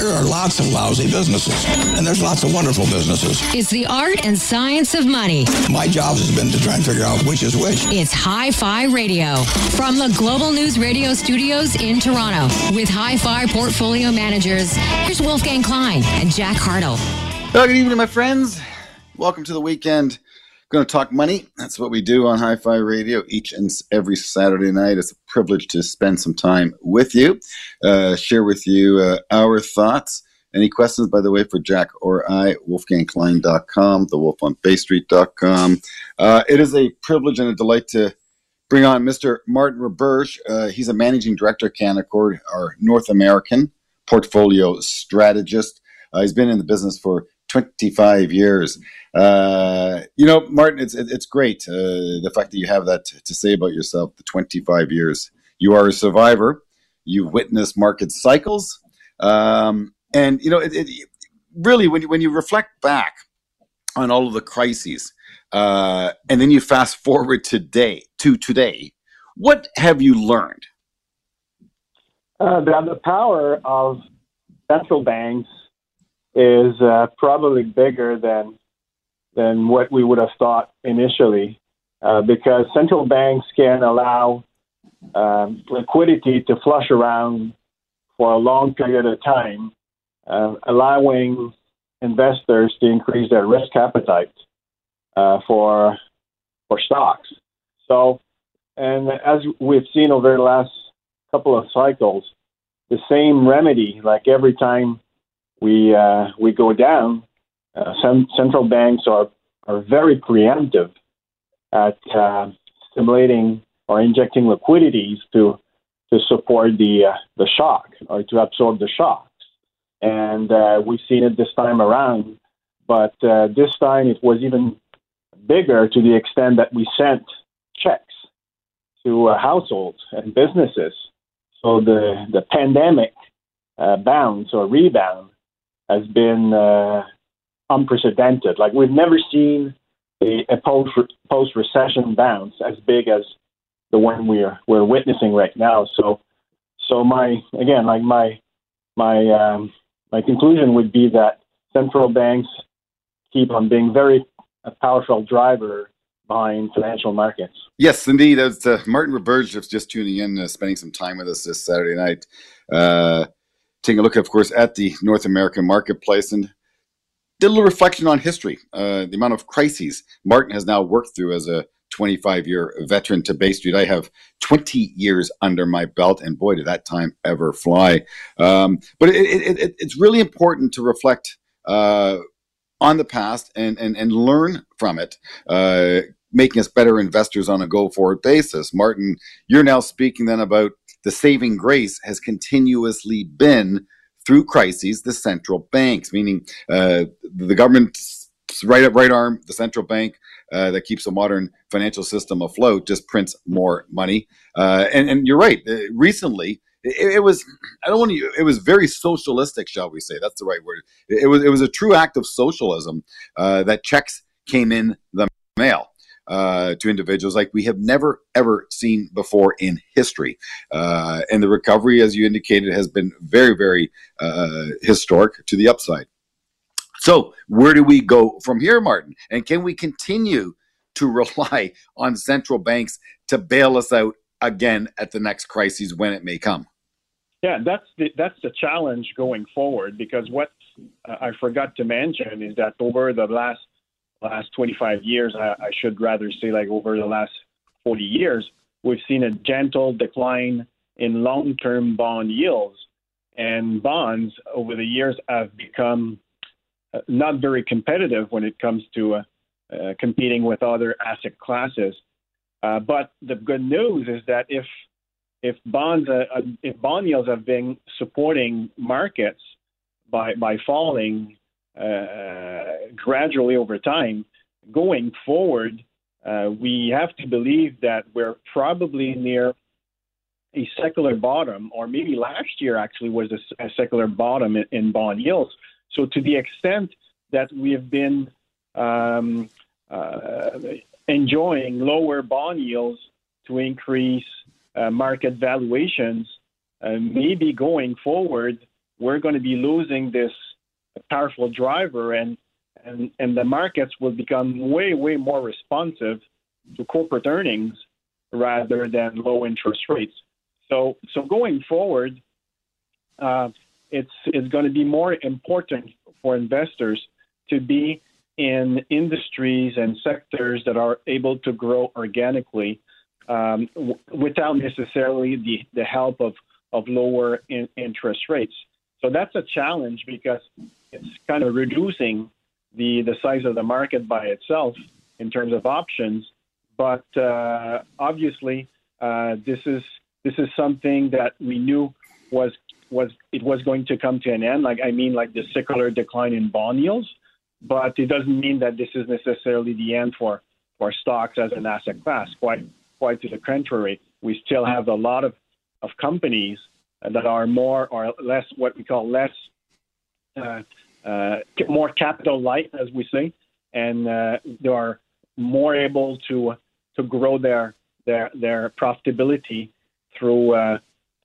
There are lots of lousy businesses, and there's lots of wonderful businesses. It's the art and science of money. My job has been to try and figure out which is which. It's Hi Fi Radio from the Global News Radio studios in Toronto with Hi Fi portfolio managers. Here's Wolfgang Klein and Jack Hartle. Well, good evening, my friends. Welcome to the weekend. Going to talk money. That's what we do on Hi Fi Radio each and every Saturday night. It's a privilege to spend some time with you, uh, share with you uh, our thoughts. Any questions, by the way, for Jack or I, wolfgangklein.com, thewolfonbaystreet.com. Uh, it is a privilege and a delight to bring on Mr. Martin Roberge. Uh, he's a managing director at Canaccord, our North American portfolio strategist. Uh, he's been in the business for 25 years. Uh, you know, Martin, it's it's great uh, the fact that you have that to say about yourself. The 25 years you are a survivor. You've witnessed market cycles, um, and you know, it, it, really when you, when you reflect back on all of the crises, uh, and then you fast forward today to today, what have you learned? Uh, the, the power of central banks is uh, probably bigger than than what we would have thought initially, uh, because central banks can allow um, liquidity to flush around for a long period of time, uh, allowing investors to increase their risk appetite uh, for for stocks. So, and as we've seen over the last couple of cycles, the same remedy, like every time we uh, we go down, uh, some central banks are are very preemptive at uh, stimulating or injecting liquidities to to support the uh, the shock or to absorb the shocks, and uh, we've seen it this time around. But uh, this time it was even bigger to the extent that we sent checks to households and businesses. So the the pandemic bounce or rebound has been uh, unprecedented. Like we've never seen a, a post post recession bounce as big as the one we're we're witnessing right now. So, so my again, like my my um, my conclusion would be that central banks keep on being very a powerful driver behind financial markets. Yes, indeed. As uh, Martin Roberge just tuning in, uh, spending some time with us this Saturday night. Uh, taking a look, of course, at the North American marketplace and did a little reflection on history, uh, the amount of crises Martin has now worked through as a 25 year veteran to Bay Street. I have 20 years under my belt, and boy, did that time ever fly. Um, but it, it, it, it's really important to reflect uh, on the past and, and, and learn from it. Uh, making us better investors on a go forward basis. Martin, you're now speaking then about the saving grace has continuously been through crises the central banks, meaning uh, the government's right right arm, the central bank uh, that keeps a modern financial system afloat, just prints more money. Uh, and, and you're right. Uh, recently, it, it, was I don't want to. It was very socialistic, shall we say? That's the right word. It, it was it was a true act of socialism uh, that checks came in the mail uh, to individuals like we have never ever seen before in history. Uh, and the recovery, as you indicated, has been very, very uh, historic to the upside. So, where do we go from here, Martin? And can we continue to rely on central banks to bail us out again at the next crisis when it may come? Yeah, that's the that's the challenge going forward because what I forgot to mention is that over the last last 25 years, I, I should rather say like over the last 40 years, we've seen a gentle decline in long-term bond yields, and bonds over the years have become uh, not very competitive when it comes to uh, uh, competing with other asset classes. Uh, but the good news is that if if bonds uh, uh, if bond yields have been supporting markets by by falling gradually over time. Going forward, uh, we have to believe that we're probably near a secular bottom, or maybe last year actually was a, a secular bottom in, in, bond yields. So to the extent that we have been um, uh, enjoying lower bond yields to increase uh, market valuations, uh, maybe going forward we're going to be losing this powerful driver, and and and the markets will become way way more responsive to corporate earnings rather than low interest rates. So so going forward, uh, it's it's going to be more important for investors to be in industries and sectors that are able to grow organically um, w- without necessarily the, the help of, of lower in- interest rates. So that's a challenge because it's kind of reducing the, the size of the market by itself in terms of options. But uh, obviously, uh, this is this is something that we knew was was it was going to come to an end. Like I mean, like the secular decline in bond yields, but it doesn't mean that this is necessarily the end for for stocks as an asset class. Quite quite to the contrary, we still have a lot of of companies that are more or less what we call less more capital light, as we say, and uh, they are more able to to grow their their their profitability through uh,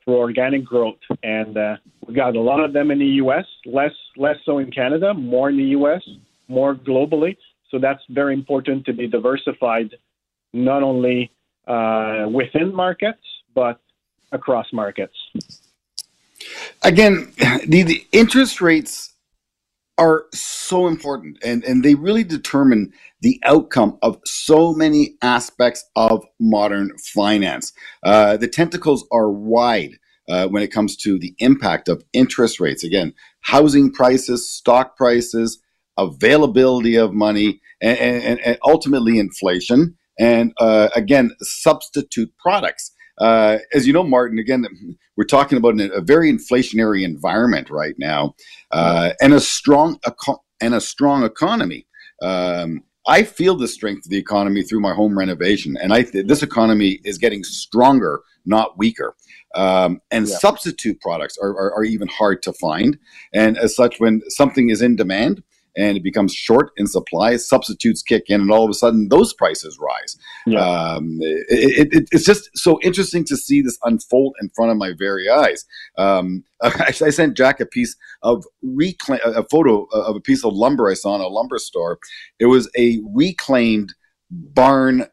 through organic growth. And uh, we got a lot of them in the U.S., less less so in Canada, more in the U.S., more globally. So that's very important to be diversified, not only uh, within markets but across markets. Again, the, the interest rates are so important and, and they really determine the outcome of so many aspects of modern finance. Uh, the tentacles are wide uh, when it comes to the impact of interest rates. Again, housing prices, stock prices, availability of money, and, and, and ultimately inflation. And uh, again, substitute products. Uh, as you know, Martin, again, we're talking about a very inflationary environment right now, uh, and a strong eco- and a strong economy. Um, I feel the strength of the economy through my home renovation, and I th- this economy is getting stronger, not weaker. Um, and yeah. substitute products are, are, are, even hard to find. And as such, when something is in demand, and it becomes short in supply, substitutes kick in, and all of a sudden those prices rise. Yeah. Um, it, it, it's just so interesting to see this unfold in front of my very eyes. Um, actually, I sent Jack a piece of reclaim, a photo of a piece of lumber I saw in a lumber store. It was a reclaimed barn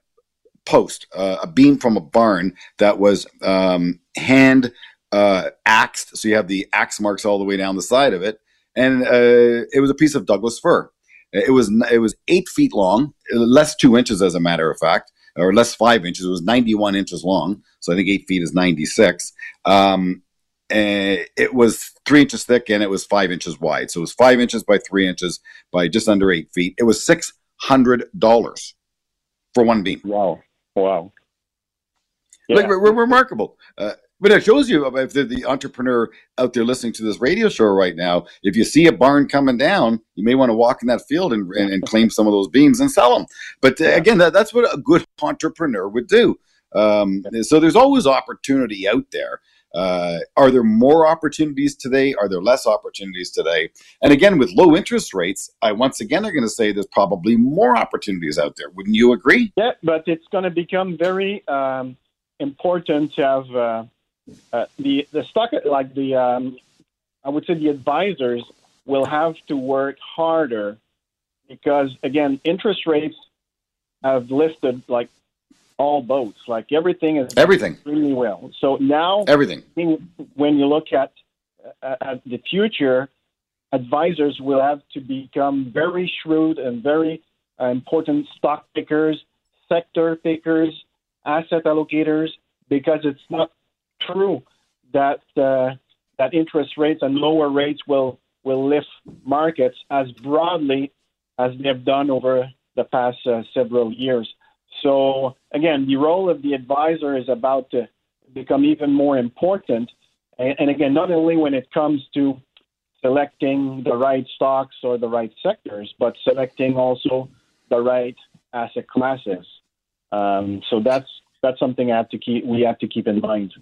post, uh, a beam from a barn that was um, hand uh, axed. So you have the axe marks all the way down the side of it and uh, it was a piece of Douglas fir. It was it was eight feet long, less two inches as a matter of fact, or less five inches. It was ninety one inches long, so I think eight feet is ninety six. Um, it was three inches thick and it was five inches wide. So it was five inches by three inches by just under eight feet. It was six hundred dollars for one beam. Wow! Wow! Yeah. Like re- remarkable. Uh, but it shows you if the, the entrepreneur out there listening to this radio show right now, if you see a barn coming down, you may want to walk in that field and, and, and claim some of those beams and sell them. But uh, again, that, that's what a good entrepreneur would do. Um, so there's always opportunity out there. Uh, are there more opportunities today? Are there less opportunities today? And again, with low interest rates, I once again are going to say there's probably more opportunities out there. Wouldn't you agree? Yeah, but it's going to become very um, important to have uh, uh, the the stock like the um, I would say the advisors will have to work harder because again interest rates have lifted like all boats. Like everything is everything. extremely well. So now everything. when you look at, uh, at the future advisors will have to become very shrewd and very uh, important stock pickers sector pickers asset allocators because it's not true that uh, that interest rates and lower rates will will lift markets as broadly as they've done over the past uh, several years. So again, the role of the advisor is about to become even more important. And, and again, not only when it comes to selecting the right stocks or the right sectors, but selecting also the right asset classes. Um, so that's that's something I have to keep we have to keep in mind.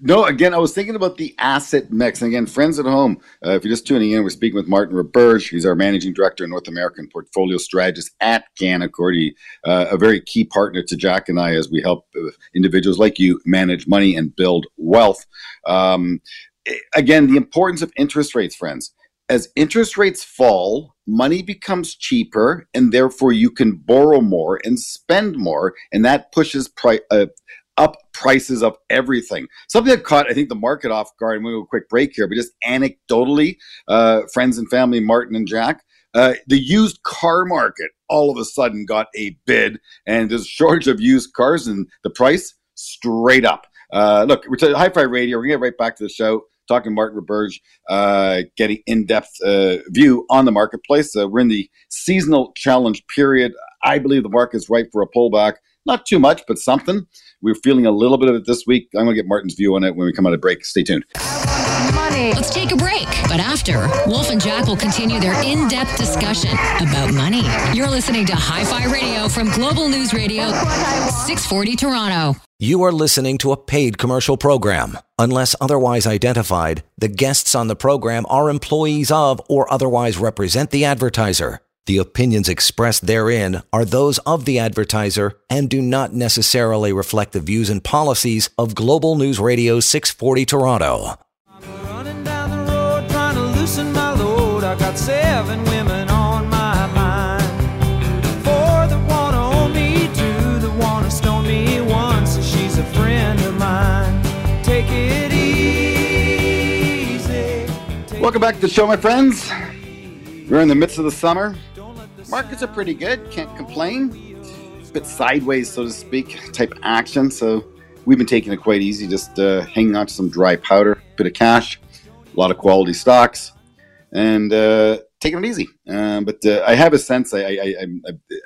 No, again, I was thinking about the asset mix. And again, friends at home, uh, if you're just tuning in, we're speaking with Martin Roberge. He's our managing director and North American portfolio strategist at Canaccord. He, uh, a very key partner to Jack and I as we help uh, individuals like you manage money and build wealth. Um, again, the importance of interest rates, friends. As interest rates fall, money becomes cheaper, and therefore you can borrow more and spend more, and that pushes pri- uh, up prices of everything. Something that caught, I think, the market off guard. And we'll go a quick break here, but just anecdotally, uh, friends and family, Martin and Jack, uh, the used car market all of a sudden got a bid, and there's a shortage of used cars, and the price straight up. Uh, look, we're to Hi-Fi Radio. We're gonna get right back to the show. Talking Martin Roberge, uh, getting in-depth uh, view on the marketplace. Uh, we're in the seasonal challenge period. I believe the market is ripe for a pullback. Not too much, but something. We're feeling a little bit of it this week. I'm going to get Martin's view on it when we come out of break. Stay tuned. Money. Let's take a break. But after, Wolf and Jack will continue their in depth discussion about money. You're listening to Hi Fi Radio from Global News Radio, 640 Toronto. You are listening to a paid commercial program. Unless otherwise identified, the guests on the program are employees of or otherwise represent the advertiser. The opinions expressed therein are those of the advertiser and do not necessarily reflect the views and policies of Global News Radio 640 Toronto. Running down the road trying to loosen my load. I got seven women on my mind. Four that wanna own me, two that wanna stone me, one says she's a friend of mine. Take it easy. Take Welcome back to the show, my friends. We're in the midst of the summer. Markets are pretty good. Can't complain. A bit sideways, so to speak, type action. So we've been taking it quite easy, just uh, hanging on to some dry powder, bit of cash, a lot of quality stocks, and uh, taking it easy. Um, but uh, I have a sense I,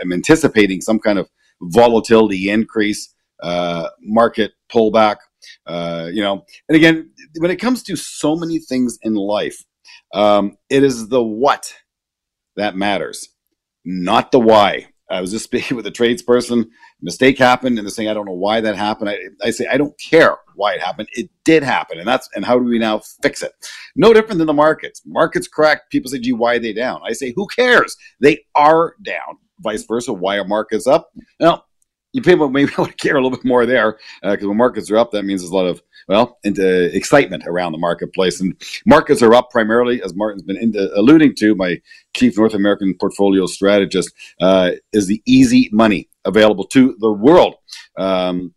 I'm anticipating some kind of volatility increase, uh, market pullback. Uh, you know, and again, when it comes to so many things in life, um, it is the what that matters, not the why. I was just speaking with a tradesperson. Mistake happened, and they're saying, "I don't know why that happened." I, I say, "I don't care why it happened. It did happen, and that's and how do we now fix it?" No different than the markets. Markets correct. People say, "Gee, why are they down?" I say, "Who cares? They are down." Vice versa. Why are markets up? Now, you people maybe want to care a little bit more there because when markets are up, that means there's a lot of well, into excitement around the marketplace. And markets are up primarily, as Martin's been into, alluding to, my chief North American portfolio strategist, uh, is the easy money available to the world. Um,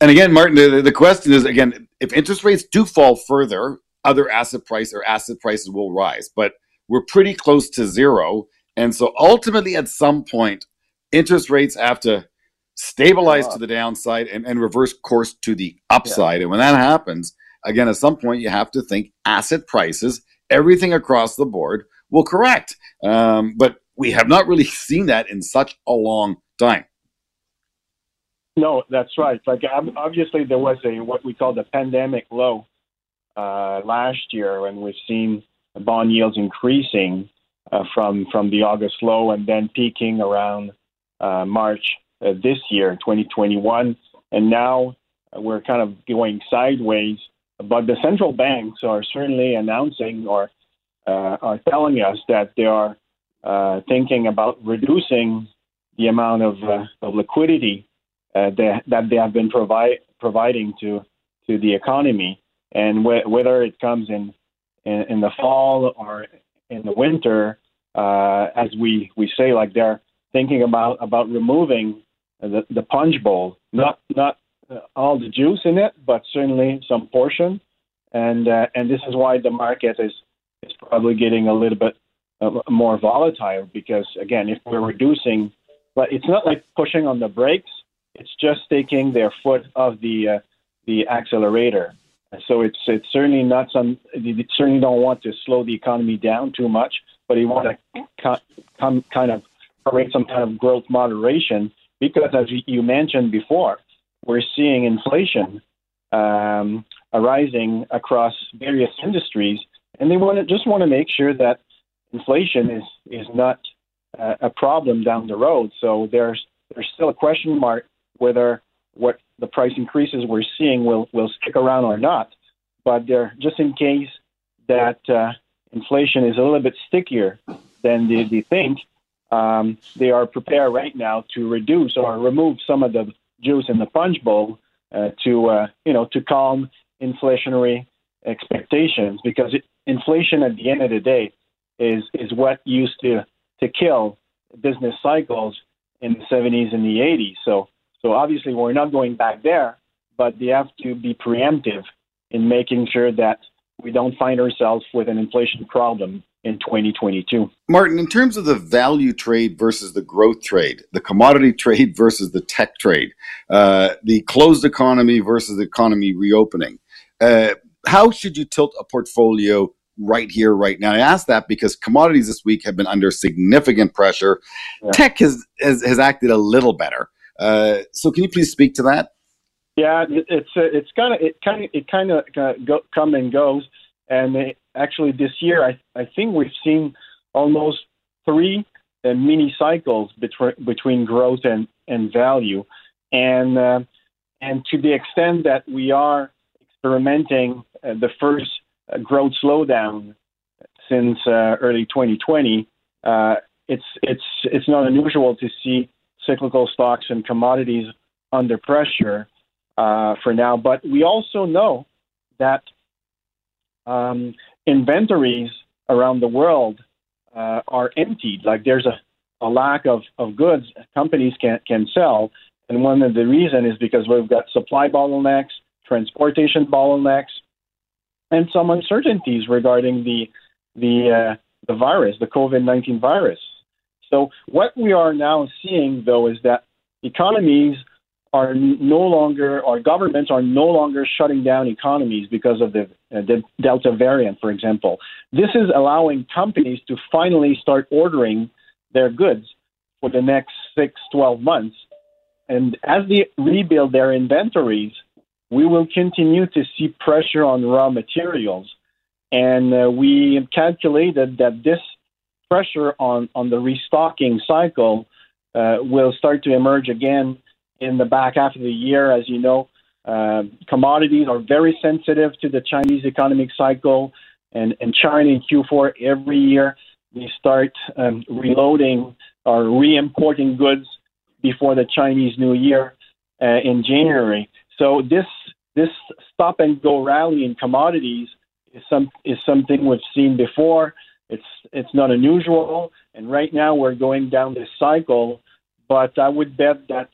and again, Martin, the, the question is again, if interest rates do fall further, other asset price or asset prices will rise, but we're pretty close to zero. And so ultimately, at some point, interest rates have to stabilize to the downside and, and reverse course to the upside. And when that happens, again, at some point, you have to think asset prices, everything across the board will correct. Um, but we have not really seen that in such a long time. No, that's right. Like obviously there was a what we call the pandemic low uh, last year, and we've seen bond yields increasing uh, from from the August low and then peaking around uh, March uh, this year, 2021, and now uh, we're kind of going sideways. But the central banks are certainly announcing or uh, are telling us that they are uh, thinking about reducing the amount of, uh, of liquidity uh, that, that they have been provide, providing to to the economy, and wh- whether it comes in, in, in the fall or in the winter, as we, we say, like they're thinking about about removing the, the punch bowl, not not uh, all the juice in it, but certainly some portion, and uh, and this is why the market is is probably getting a little bit uh, more volatile because again, if we're reducing, but it's not like pushing on the brakes it's just taking their foot off the uh, the accelerator. So it's it's certainly not some. They certainly don't want to slow the economy down too much, but they want to come kind of create some kind of growth moderation because, as you mentioned before, we're seeing inflation um, arising across various industries, and they want to just want to make sure that inflation is is not uh, a problem down the road. So there's there's still a question mark whether what the price increases we're seeing will will stick around or not. But they're just in case that uh, inflation is a little bit stickier than they, they think. Um, they are prepared right now to reduce or remove some of the juice in the punch bowl uh, to uh, you know to calm inflationary expectations because it, inflation at the end of the day is is what used to to kill business cycles in the 70s and the 80s. So so obviously we're not going back there, but they have to be preemptive in making sure that we don't find ourselves with an inflation problem in 2022. Martin, in terms of the value trade versus the growth trade, the commodity trade versus the tech trade, uh, the closed economy versus the economy reopening, uh, how should you tilt a portfolio right here, right now? I ask that because commodities this week have been under significant pressure. Yeah. Tech has, has, has acted a little better. Uh, so, can you please speak to that? Yeah, it's uh, it's kind of it kind of it kind of uh, come and goes. And actually, this year, I I think we've seen almost three uh, mini cycles between between growth and and value, and uh, and to the extent that we are experimenting uh, the first uh, growth slowdown since uh, early 2020, uh, it's it's it's not unusual to see cyclical stocks and commodities under pressure uh, for now. But we also know that um, inventories around the world uh, are emptied. Like there's a, a lack of, of goods companies can, can sell. And one of the reasons is because we've got supply bottlenecks, transportation bottlenecks, and some uncertainties regarding the the uh, the virus, the COVID nineteen virus. So what we are now seeing, though, is that economies are no longer, or governments are no longer shutting down economies because of the, uh, the Delta variant, for example. This is allowing companies to finally start ordering their goods for the next six, 12 months. And as they rebuild their inventories, we will continue to see pressure on raw materials. And uh, we calculated that this pressure on, on the restocking cycle uh, will start to emerge again in the back half of the year. As you know, uh, commodities are very sensitive to the Chinese economic cycle, and, and China in Q4 every year they start um, reloading or re-importing goods before the Chinese New Year uh, in January. So this this stop and go rally in commodities is some is something we've seen before. It's it's not unusual, and right now we're going down this cycle. But I would bet that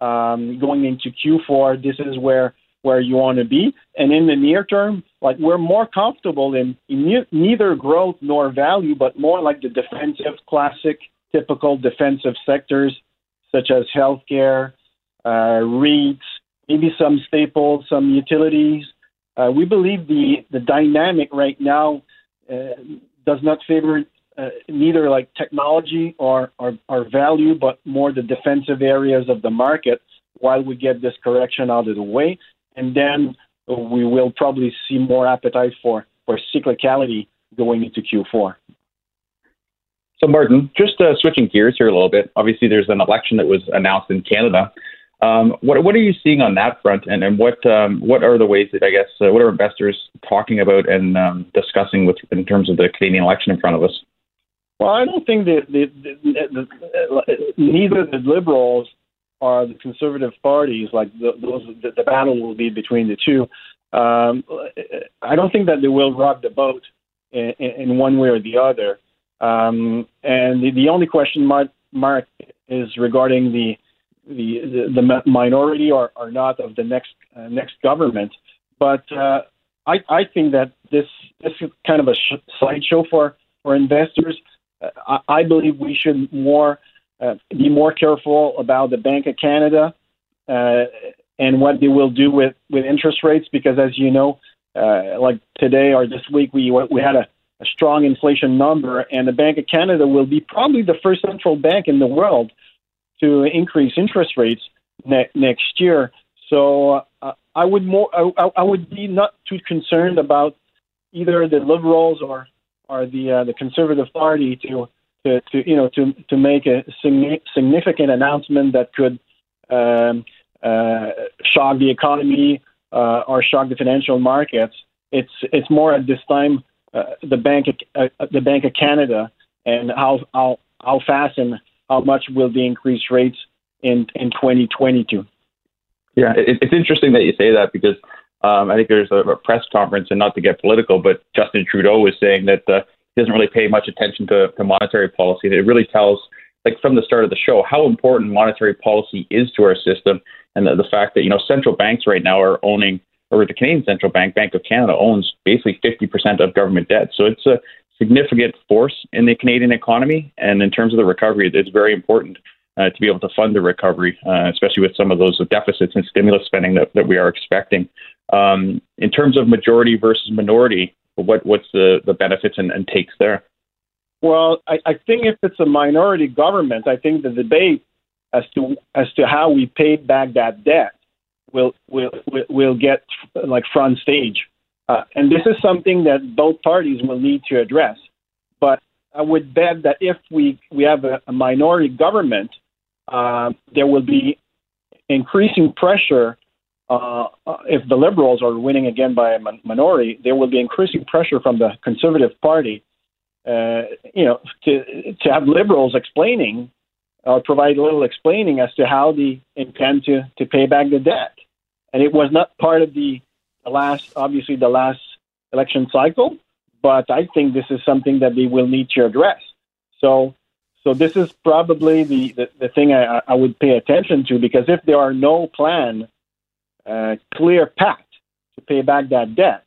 um, going into Q4, this is where where you want to be. And in the near term, like we're more comfortable in, in ne- neither growth nor value, but more like the defensive, classic, typical defensive sectors such as healthcare, uh, REITs, maybe some staples, some utilities. Uh, we believe the the dynamic right now uh, does not favor uh, neither like technology or, or, or value, but more the defensive areas of the market while we get this correction out of the way. And then we will probably see more appetite for, for cyclicality going into Q4. So, Martin, just uh, switching gears here a little bit. Obviously, there's an election that was announced in Canada. Um, what what are you seeing on that front, and, and what um, what are the ways that I guess uh, what are investors talking about and um, discussing with in terms of the Canadian election in front of us? Well, I don't think that the, the, the, the, neither the Liberals or the Conservative parties, like the, those, the, the battle will be between the two. Um, I don't think that they will rock the boat in, in one way or the other. Um, and the, the only question mark, mark is regarding the the, the, the minority or, or not of the next uh, next government. But uh, I, I think that this this is kind of a sh- sideshow for for investors. I, I believe we should more uh, be more careful about the Bank of Canada uh, and what they will do with, with interest rates because, as you know, uh, like today or this week, we we had a, a strong inflation number, and the Bank of Canada will be probably the first central bank in the world to increase interest rates ne- next year. So uh, I would more I, I would be not too concerned about either the liberals or or the uh, the Conservative Party to, to to you know to to make a significant announcement that could um, uh, shock the economy uh, or shock the financial markets. It's it's more at this time uh, the bank uh, the Bank of Canada and how how how fast and how much will the increased rates in in 2022. Yeah, it, it's interesting that you say that because um, I think there's a, a, press conference, and not to get political, but Justin Trudeau was saying that uh, he doesn't really pay much attention to, to monetary policy. It really tells, like from the start of the show, how important monetary policy is to our system, and the, the fact that you know central banks right now are owning, or the Canadian Central Bank, Bank of Canada, owns basically 50% of government debt. So it's a significant force in the Canadian economy, and in terms of the recovery, it's very important uh, to be able to fund the recovery, uh, especially with some of those deficits and stimulus spending that, that we are expecting. Um, in terms of majority versus minority, what, what's the, the benefits and, and takes there? Well, I, I think if it's a minority government, I think the debate as to as to how we pay back that debt will will will get like front stage, uh, and this is something that both parties will need to address. But I would bet that if we we have a, a minority government, uh, there will be increasing pressure. Uh, if the Liberals are winning again by a minority, there will be increasing pressure from the Conservative Party. Uh, you know, to to have Liberals explaining or provide a little explaining as to how they intend to to pay back the debt. And it was not part of the, the last, obviously, the last election cycle, but I think this is something that they will need to address. So so this is probably the, the, the thing I, I, would pay attention to because if there are no plan, uh, clear path to pay back that debt,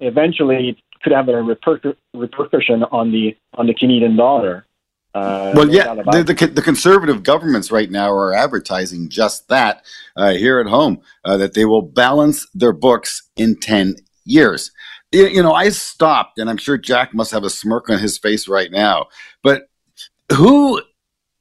eventually it could have a reper- repercussion on the on the Canadian dollar. Uh, well, yeah, the, the, the, conservative governments right now are advertising just that uh, here at home uh, that they will balance their books in 10 years. You, you know, I stopped, and I'm sure Jack must have a smirk on his face right now, but who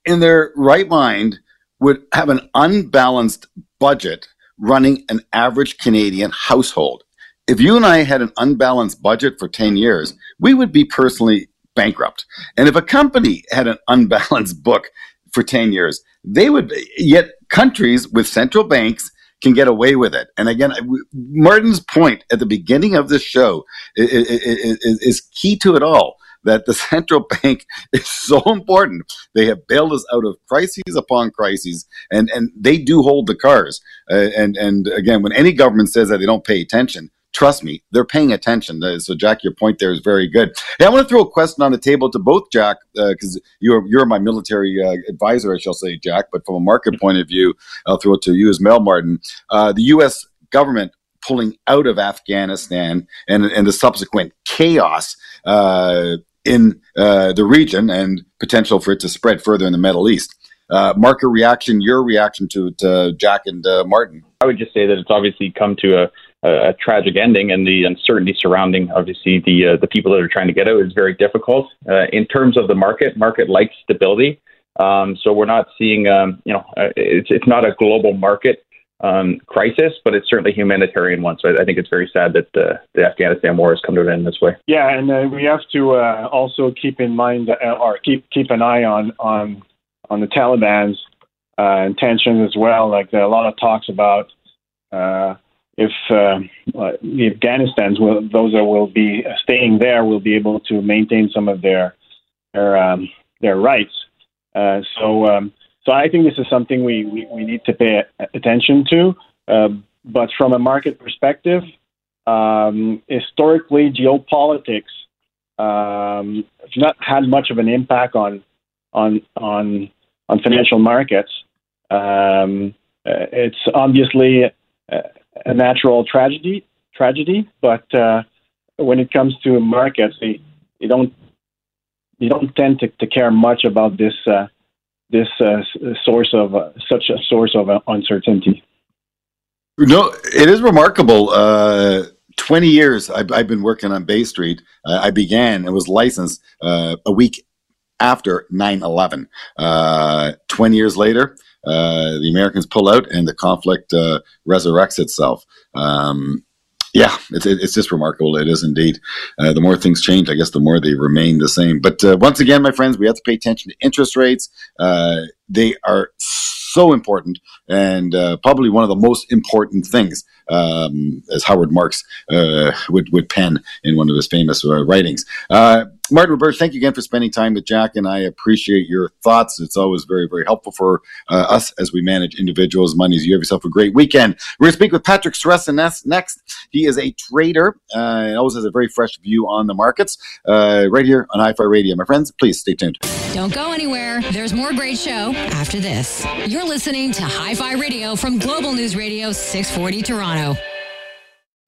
in their right mind would have an unbalanced budget running an average Canadian household? If you and I had an unbalanced budget for 10 years, we would be personally bankrupt. And if a company had an unbalanced book for 10 years, they would be. Yet countries with central banks can get away with it. And again, Martin's point at the beginning of this show is, is, is key to it all that the central bank is so important. They have bailed us out of crises upon crises, and, and they do hold the cars. Uh, and, and again, when any government says that they don't pay attention, trust me, they're paying attention. Uh, so, Jack, your point there is very good. Hey, I want to throw a question on the table to both Jack, because uh, you're you're my military uh, advisor, I shall say, Jack. But from a market point of view, I'll throw it to you as Mel Martin. Uh, the U.S. government pulling out of Afghanistan and and the subsequent chaos uh, in uh, the region and potential for it to spread further in the Middle East. Uh, market reaction, your reaction to, to Jack and uh, Martin? I would just say that it's obviously come to a, a, tragic ending, and the uncertainty surrounding obviously the uh, the people that are trying to get out is very difficult. Uh, in terms of the market, market likes stability, um, so we're not seeing um, you know it's it's not a global market um, crisis, but it's certainly humanitarian one. So I, I think it's very sad that uh, the Afghanistan war has come to an end this way. Yeah, and uh, we have to uh, also keep in mind uh, or keep keep an eye on on on the Taliban's uh, intentions as well. Like there are a lot of talks about uh, if the Afghanistan's will those that will be staying there will be able to maintain some of their their um, their rights. so. Um, so I think this is something we, we, we need to pay attention to. Uh, but from a market perspective, um, historically, geopolitics um, has not had much of an impact on on on on financial markets. Um, uh, it's obviously a, a, natural tragedy, tragedy, but uh, when it comes to markets, they, they don't they don't tend to, to care much about this uh, this uh, source of uh, such a source of uh, uncertainty. No, it is remarkable. Uh, 20 years I've, I've, been working on Bay Street. Uh, I began and was licensed uh, a week after 9 11. 20 years later, the Americans pull out and the conflict resurrects itself. Um, yeah, it's it's just remarkable. It is indeed. Uh, the more things change, I guess, the more they remain the same. But uh, once again, my friends, we have to pay attention to interest rates. Uh, they are so important and uh, probably one of the most important things, um, as Howard Marks uh, would, would pen in one of his famous uh, writings. Martin Roberge, thank you again for spending time with Jack, and I appreciate your thoughts. It's always very, very helpful for uh, us as we manage individuals' monies. You have yourself a great weekend. We're going to speak with Patrick Ceresna next. He is a trader uh, and always has a very fresh view on the markets uh, right here on Hi Fi Radio. My friends, please stay tuned. Don't go anywhere. There's more great show after this. You're listening to Hi Fi Radio from Global News Radio 640 Toronto.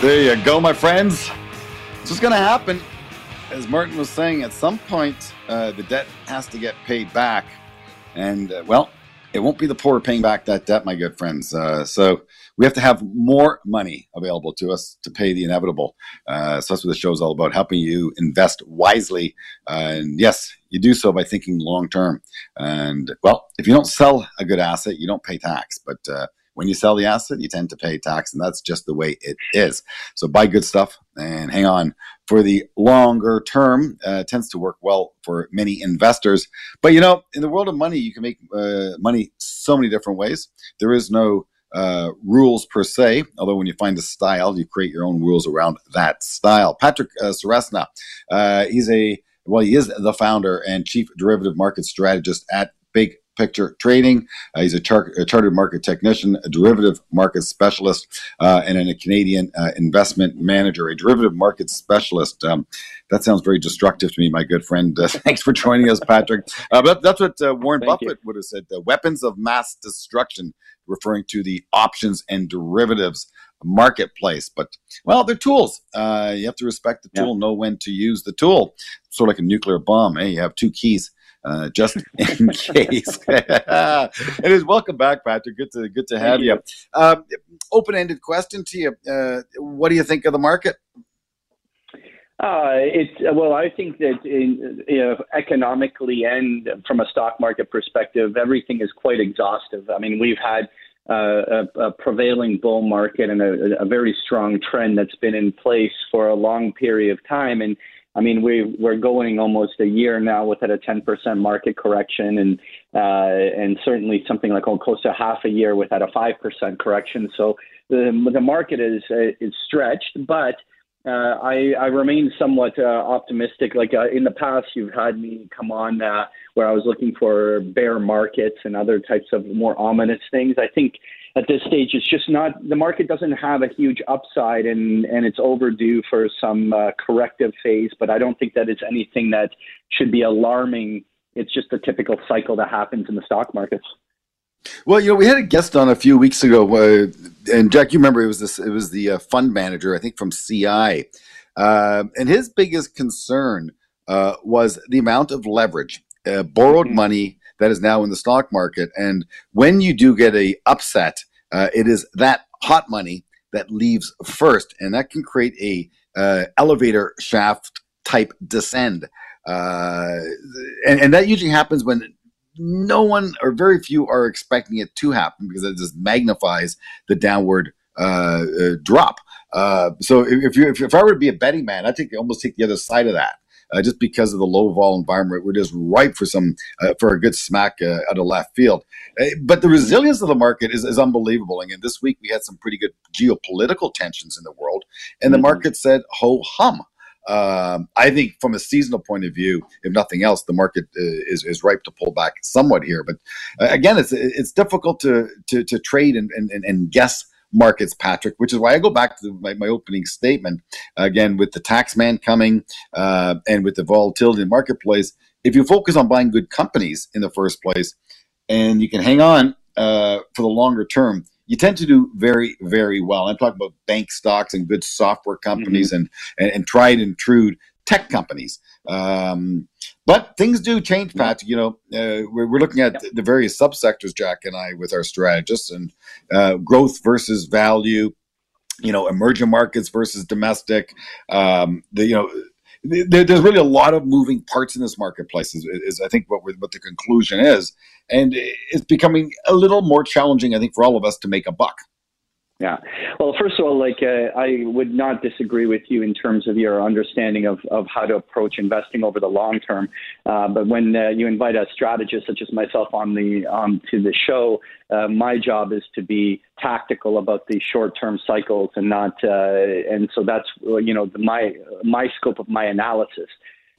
There you go, my friends. It's just going to happen. As Martin was saying, at some point, uh, the debt has to get paid back. And, uh, well, it won't be the poor paying back that debt, my good friends. Uh, so we have to have more money available to us to pay the inevitable. Uh, so that's what the show is all about helping you invest wisely. Uh, and yes, you do so by thinking long term. And, well, if you don't sell a good asset, you don't pay tax. But, uh, when you sell the asset, you tend to pay tax, and that's just the way it is. So buy good stuff and hang on for the longer term. Uh, tends to work well for many investors. But you know, in the world of money, you can make uh, money so many different ways. There is no uh, rules per se, although when you find a style, you create your own rules around that style. Patrick uh, Ceresna, uh, he's a well, he is the founder and chief derivative market strategist at Big picture trading. Uh, he's a, char- a, chartered market technician, a derivative market specialist, uh, and a Canadian uh, investment manager. A derivative market specialist. Um, that sounds very destructive to me, my good friend. Uh, thanks for joining us, Patrick. Uh, but that's what uh, Warren Thank Buffett you. would have said: weapons of mass destruction, referring to the options and derivatives marketplace. But well, they're tools. Uh, you have to respect the tool, yeah. know when to use the tool. Sort of like a nuclear bomb. Hey, you have two keys uh, just in case. it is welcome back, Patrick. Good to good to have you. you. Um, Open ended question to you. Uh, what do you think of the market? Uh, it's well, I think that in, you know, economically and from a stock market perspective, everything is quite exhaustive. I mean, we've had uh, a, a, prevailing bull market and a, a, very strong trend that's been in place for a long period of time, and I mean, we we're going almost a year now without a 10% market correction, and uh, and certainly something like close to half a year without a 5% correction. So the the market is uh, is stretched, but uh, I I remain somewhat uh, optimistic. Like uh, in the past, you've had me come on uh, where I was looking for bear markets and other types of more ominous things. I think at this stage, it's just not the market doesn't have a huge upside, and and it's overdue for some uh, corrective phase. But I don't think that it's anything that should be alarming. It's just a typical cycle that happens in the stock markets. Well, you know, we had a guest on a few weeks ago, uh, and Jack, you remember it was this. It was the uh, fund manager, I think, from CI, uh, and his biggest concern uh, was the amount of leverage, uh, borrowed mm-hmm. money that is now in the stock market. And when you do get a upset, uh, it is that hot money that leaves first, and that can create a uh, elevator shaft type descend. Uh, and, and that usually happens when no one or very few are expecting it to happen because it just magnifies the downward uh, uh, drop. Uh, so if, you if, if I were to be a betting man, I think almost take the other side of that uh, just because of the low vol environment. We're just ripe for some uh, for a good smack uh, out of left field. Uh, but the resilience of the market is, is unbelievable. And this week we had some pretty good geopolitical tensions in the world, and the mm-hmm. market said ho hum. Um, I think from a seasonal point of view, if nothing else, the market uh, is, is ripe to pull back somewhat here. But uh, again, it's it's difficult to to, to trade and, and, and guess markets, Patrick, which is why I go back to my, my opening statement again with the tax man coming uh, and with the volatility in the marketplace. If you focus on buying good companies in the first place and you can hang on uh, for the longer term, you tend to do very, very well. I'm talking about bank stocks and good software companies mm-hmm. and, and, and tried and true tech companies. Um, but things do change, Pat. You know, uh, we're, we're looking at the various subsectors, Jack and I, with our strategists, and uh, growth versus value. You know, emerging markets versus domestic. Um, the you know there, there's really a lot of moving parts in this marketplace. Is, is I think what what the conclusion is, and it's becoming a little more challenging. I think for all of us to make a buck. Yeah. Well, first of all, like uh, I would not disagree with you in terms of your understanding of, of how to approach investing over the long term. Uh, but when uh, you invite a strategist such as myself on the um, to the show, uh, my job is to be tactical about the short term cycles and not. Uh, and so that's you know the, my my scope of my analysis.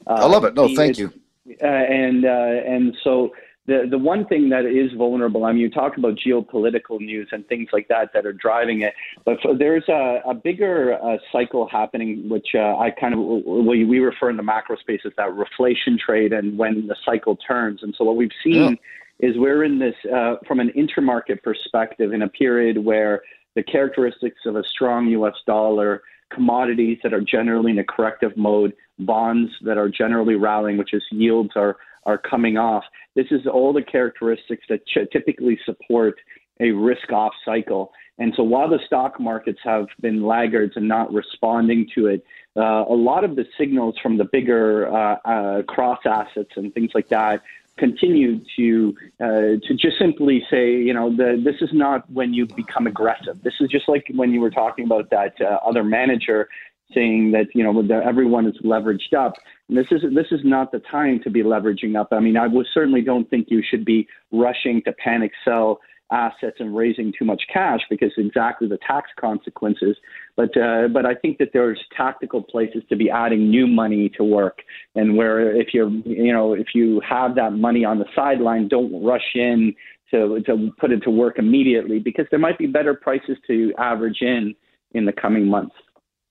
I love it. No, thank you. and and so the the one thing that is vulnerable. I mean, you talk about geopolitical news and things like that that are driving it, but there's a, a bigger uh, cycle happening, which uh, I kind of we, we refer in the macro space as that reflation trade, and when the cycle turns. And so what we've seen yeah. is we're in this uh, from an intermarket perspective in a period where the characteristics of a strong U.S. dollar commodities that are generally in a corrective mode, bonds that are generally rallying, which is yields are are coming off. This is all the characteristics that ch- typically support a risk off cycle. And so while the stock markets have been laggards and not responding to it, uh, a lot of the signals from the bigger uh, uh, cross assets and things like that continue to uh, to just simply say, you know, the, this is not when you become aggressive. This is just like when you were talking about that uh, other manager saying that you know everyone is leveraged up. And this is this is not the time to be leveraging up. I mean, I would certainly don't think you should be rushing to panic sell assets and raising too much cash because exactly the tax consequences. But uh, but I think that there's tactical places to be adding new money to work, and where if you're you know if you have that money on the sideline, don't rush in to to put it to work immediately because there might be better prices to average in in the coming months.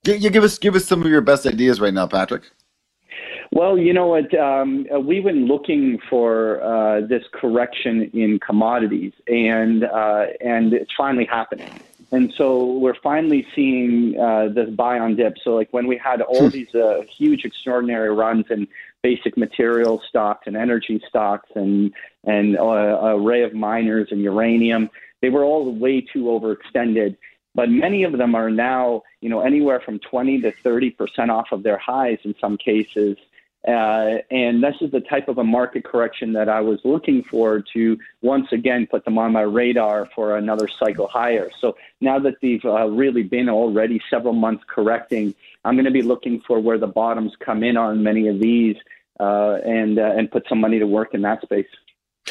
You give us give us some of your best ideas right now, Patrick. Well, you know what? Um, uh, we've been looking for uh, this correction in commodities, and uh, and it's finally happening. And so we're finally seeing uh, this buy on dip. So like when we had all hmm. these uh, huge, extraordinary runs in basic material stocks and energy stocks and and uh, array of miners and uranium, they were all way too overextended but many of them are now, you know, anywhere from 20 to 30 percent off of their highs in some cases. Uh, and this is the type of a market correction that I was looking for to once again put them on my radar for another cycle higher. So now that they've uh, really been already several months correcting, I'm going to be looking for where the bottoms come in on many of these uh, and uh, and put some money to work in that space.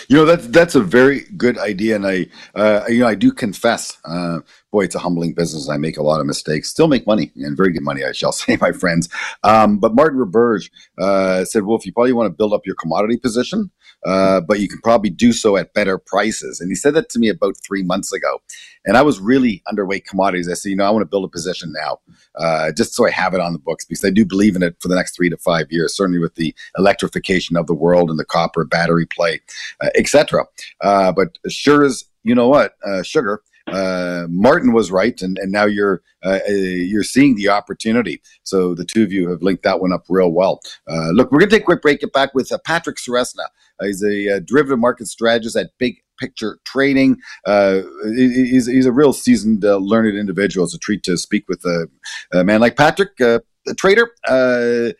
You know that's that's a very good idea, and I uh, you know I do confess, uh, boy, it's a humbling business. I make a lot of mistakes, still make money and very good money, I shall say, my friends. Um, but Martin Roberge uh, said, "Well, if you probably want to build up your commodity position, uh, but you can probably do so at better prices." And he said that to me about three months ago, and I was really underweight commodities. I said, "You know, I want to build a position now, uh, just so I have it on the books because I do believe in it for the next three to five years. Certainly with the electrification of the world and the copper battery play, uh, etc. Uh, but sure as you know what, uh, sugar." Uh, Martin was right, and, and now you're uh, uh, you're seeing the opportunity. So the two of you have linked that one up real well. Uh, look, we're going to take a quick break. Get back with uh, Patrick Ceresna. Uh, he's a derivative market strategist at Big Picture Trading. he's, he's a real seasoned, learned individual. It's a treat to speak with a, a man like Patrick. a trader,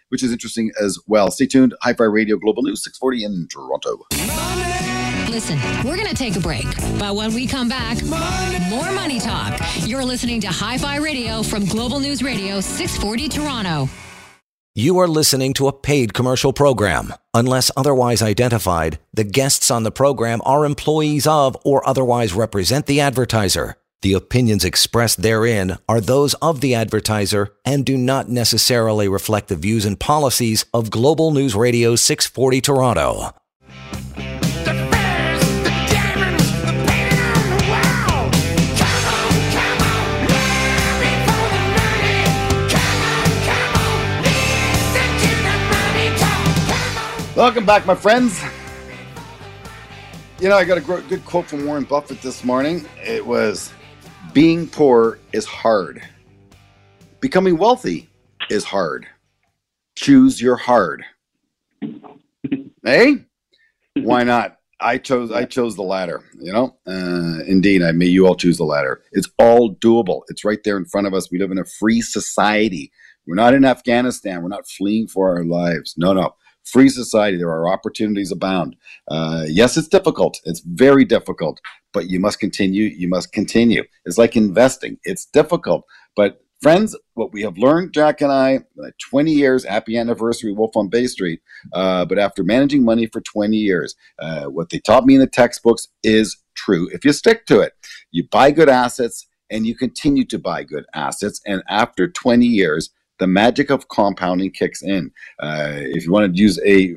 which is interesting as well. Stay tuned. Hi Fi Radio Global News 640 in Toronto. Listen, we're going to take a break, but when we come back, money. more money talk. You're listening to Hi Fi Radio from Global News Radio 640 Toronto. You are listening to a paid commercial program. Unless otherwise identified, the guests on the program are employees of or otherwise represent the advertiser. The opinions expressed therein are those of the advertiser and do not necessarily reflect the views and policies of Global News Radio 640 Toronto. Welcome back, my friends. You know, I got a good quote from Warren Buffett this morning. It was Being poor is hard, becoming wealthy is hard. Choose your hard. Hey, why not? I chose I chose the latter. You know, uh, indeed, I may you all choose the latter. It's all doable. It's right there in front of us. We live in a free society. We're not in Afghanistan. We're not fleeing for our lives. No, no. Free society. There are opportunities abound. Uh, yes, it's difficult. It's very difficult, but you must continue. You must continue. It's like investing. It's difficult, but Friends, what we have learned, Jack and I, uh, 20 years, happy anniversary, Wolf on Bay Street. Uh, but after managing money for 20 years, uh, what they taught me in the textbooks is true. If you stick to it, you buy good assets and you continue to buy good assets. And after 20 years, the magic of compounding kicks in. Uh, if you want to use a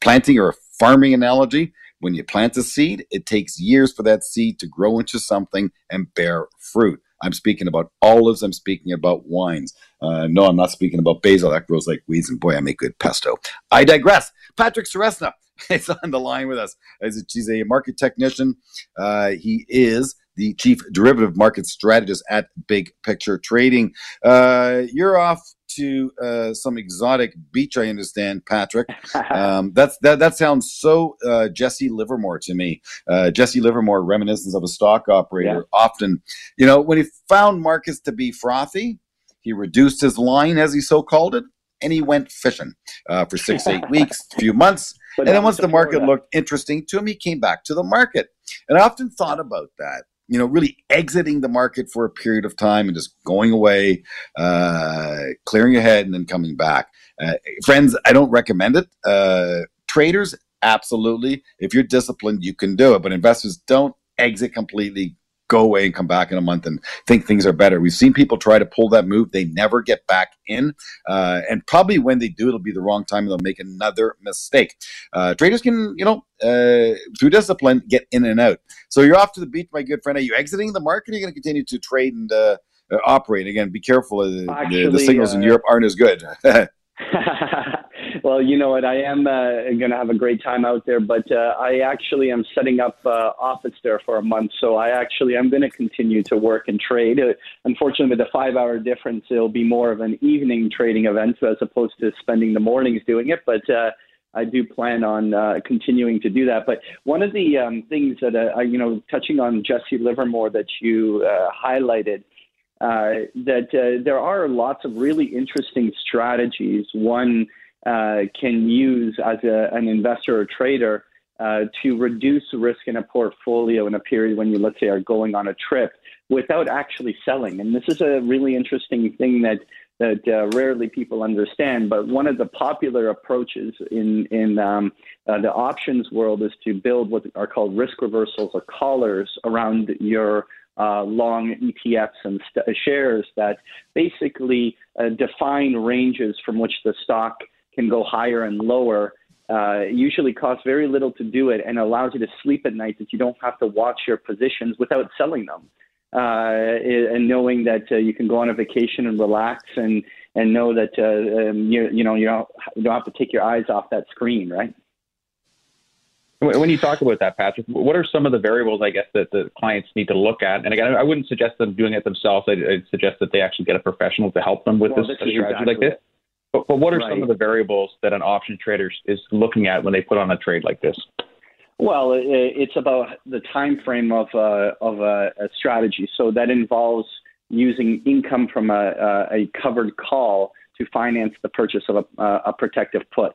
planting or a farming analogy, when you plant a seed, it takes years for that seed to grow into something and bear fruit. I'm speaking about olives. I'm speaking about wines. Uh, no, I'm not speaking about basil. That grows like weeds, and boy, I make good pesto. I digress. Patrick Ceresna is on the line with us. He's a market technician. Uh, he is the chief derivative market strategist at Big Picture Trading. Uh, you're off to uh, some exotic beach. I understand, Patrick. Um, that's that. That sounds so uh, Jesse Livermore to me. Uh, Jesse Livermore, reminiscence of a stock operator. Yeah. Often, you know, when he found markets to be frothy, he reduced his line, as he so called it, and he went fishing uh, for six, eight weeks, a few months. But and then once the market looked interesting to him, he came back to the market. And I often thought about that you know, really exiting the market for a period of time and just going away, uh, clearing your head, and then coming back. Uh, friends, I don't recommend it. Uh, traders, absolutely. If you're disciplined, you can do it. But investors don't exit completely, go away and come back in a month and think things are better. We've seen people try to pull that move. They never get back in. Uh, and probably when they do, it'll be the wrong time. And they'll make another mistake. Uh, traders can, you know, uh, through discipline, get in and out. So you're off to the beach, my good friend. Are you exiting the market? Or are you going to continue to trade and uh, operate? Again, be careful. Actually, the, the, signals in uh, Europe aren't as good. well, you know what? I am uh, going to have a great time out there, but uh, I actually am setting up uh, office there for a month. So I actually am going to continue to work and trade. Uh, unfortunately, with the five-hour difference, it'll be more of an evening trading event as opposed to spending the mornings doing it. But uh, I do plan on uh, continuing to do that. But one of the um, things that uh, I, you know, touching on Jesse Livermore that you uh, highlighted uh, that uh, there are lots of really interesting strategies one uh, can use as a, an investor or trader uh, to reduce risk in a portfolio in a period when you, let's say, are going on a trip without actually selling. And this is a really interesting thing that that uh, rarely people understand. But one of the popular approaches in in um, uh, the options world is to build what are called risk reversals or collars around your uh, long ETFs and st- shares that basically uh, define ranges from which the stock can go higher and lower. Uh, usually costs very little to do it and allows you to sleep at night that you don't have to watch your positions without selling them. Uh, and knowing that uh, you can go on a vacation and relax and, and know that uh, um, you, you know you don't, you don't have to take your eyes off that screen, right? When you talk about that, Patrick, what are some of the variables, I guess, that the clients need to look at? And again, I wouldn't suggest them doing it themselves. I'd, I'd suggest that they actually get a professional to help them with well, this, strategy exactly like this. But, but what are right. some of the variables that an option trader is looking at when they put on a trade like this? Well, it's about the time frame of a, of a, a strategy. So that involves using income from a, a covered call to finance the purchase of a, a protective put.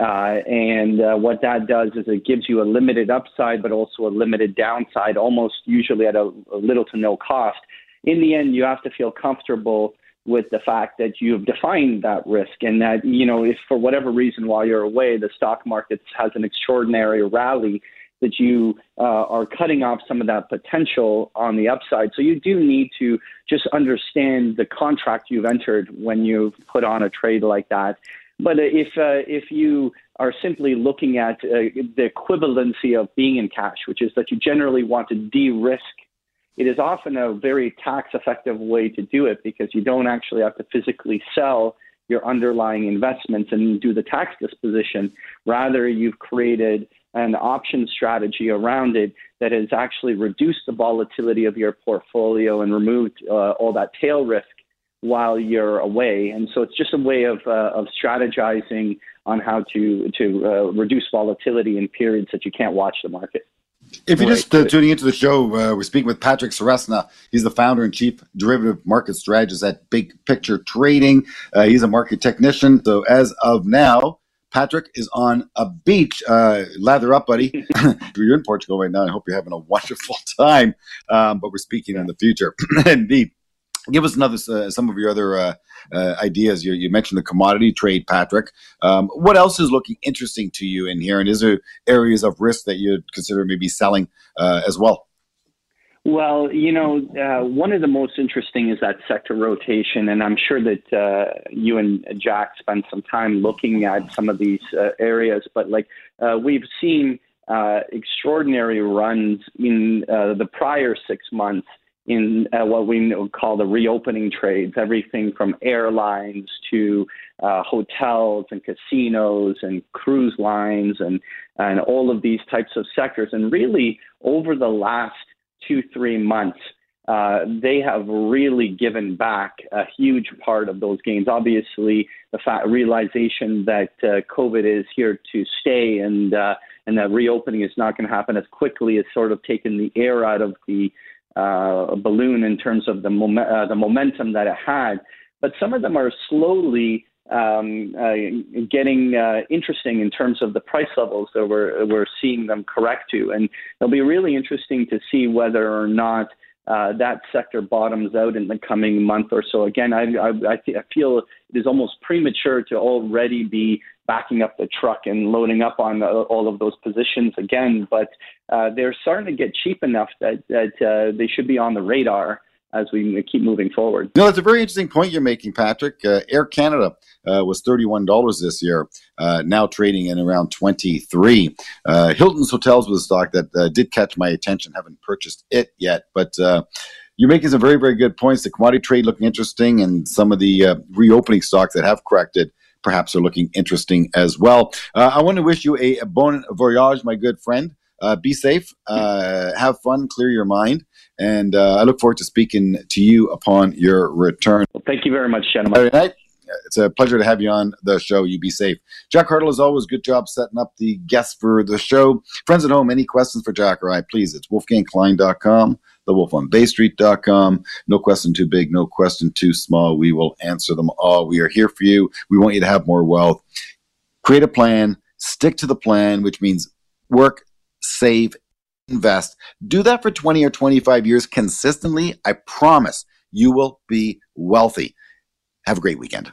Uh, and uh, what that does is it gives you a limited upside, but also a limited downside, almost usually at a, a little to no cost. In the end, you have to feel comfortable with the fact that you've defined that risk and that, you know, if for whatever reason while you're away, the stock market has an extraordinary rally, that you uh, are cutting off some of that potential on the upside. So you do need to just understand the contract you've entered when you put on a trade like that but if uh, if you are simply looking at uh, the equivalency of being in cash, which is that you generally want to de-risk, it is often a very tax-effective way to do it because you don't actually have to physically sell your underlying investments and do the tax disposition. Rather, you've created an option strategy around it that has actually reduced the volatility of your portfolio and removed uh, all that tail risk while you're away. And so it's just a way of, uh, of strategizing on how to, to uh, reduce volatility in periods that you can't watch the market. If you're just uh, tuning into the show, uh, we're speaking with Patrick Ceresna. He's the founder and chief derivative market strategist at Big Picture Trading. Uh, he's a market technician. So as of now, Patrick is on a beach. Uh, lather up, buddy. you're in Portugal right now. I hope you're having a wonderful time. Um, but we're speaking in the future. Indeed. Give us another uh, some of your other uh, uh, ideas. You, you, mentioned the commodity trade, Patrick. Um, what else is looking interesting to you in here? And is there areas of risk that you'd consider maybe selling uh, as well? Well, you know, uh, one of the most interesting is that sector rotation, and I'm sure that uh, you and Jack spent some time looking at some of these uh, areas. But like uh, we've seen uh, extraordinary runs in the prior six months in what we call the reopening trades, everything from airlines to hotels and casinos and cruise lines and and all of these types of sectors. And really, over the last two, three months, uh, they have really given back a huge part of those gains. Obviously, the fact, realization that uh, COVID is here to stay and uh, and that reopening is not going to happen as quickly has sort of taken the air out of the uh, balloon in terms of the mom- uh, the momentum that it had. But some of them are slowly um, uh, getting uh, interesting in terms of the price levels that we're, we're seeing them correct to. And it'll be really interesting to see whether or not uh, that sector bottoms out in the coming month or so. Again, I, I, I feel it is almost premature to already be backing up the truck and loading up on all of those positions again, but uh, they're starting to get cheap enough that, that uh, they should be on the radar as we keep moving forward. No, that's a very interesting point you're making, Patrick. Uh, Air Canada uh, was $31 this year, uh, now trading in around 23 uh, Hilton's Hotels was a stock that uh, did catch my attention. Haven't purchased it yet, but uh, you're making some very, very good points. The commodity trade looking interesting, and some of the reopening stocks that have corrected perhaps are looking interesting as well. I want to wish you a bon voyage, my good friend. Uh, be safe, uh, have fun, clear your mind, and uh, I look forward to speaking to you upon your return. Well, thank you very much, gentlemen. night. It's a pleasure to have you on the show. You be safe. Jack Hartle, as always, good job setting up the guests for the show. Friends at home, any questions for Jack or I, please, it's wolfgangklein.com, thewolfonbaystreet.com. No question too big, no question too small. We will answer them all. We are here for you. We want you to have more wealth. Create a plan, stick to the plan, which means work save, invest. Do that for 20 or 25 years consistently. I promise you will be wealthy. Have a great weekend.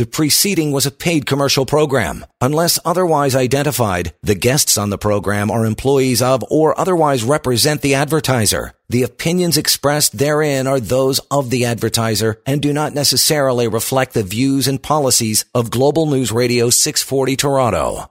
The preceding was a paid commercial program. Unless otherwise identified, the guests on the program are employees of or otherwise represent the advertiser. The opinions expressed therein are those of the advertiser and do not necessarily reflect the views and policies of Global News Radio 640 Toronto.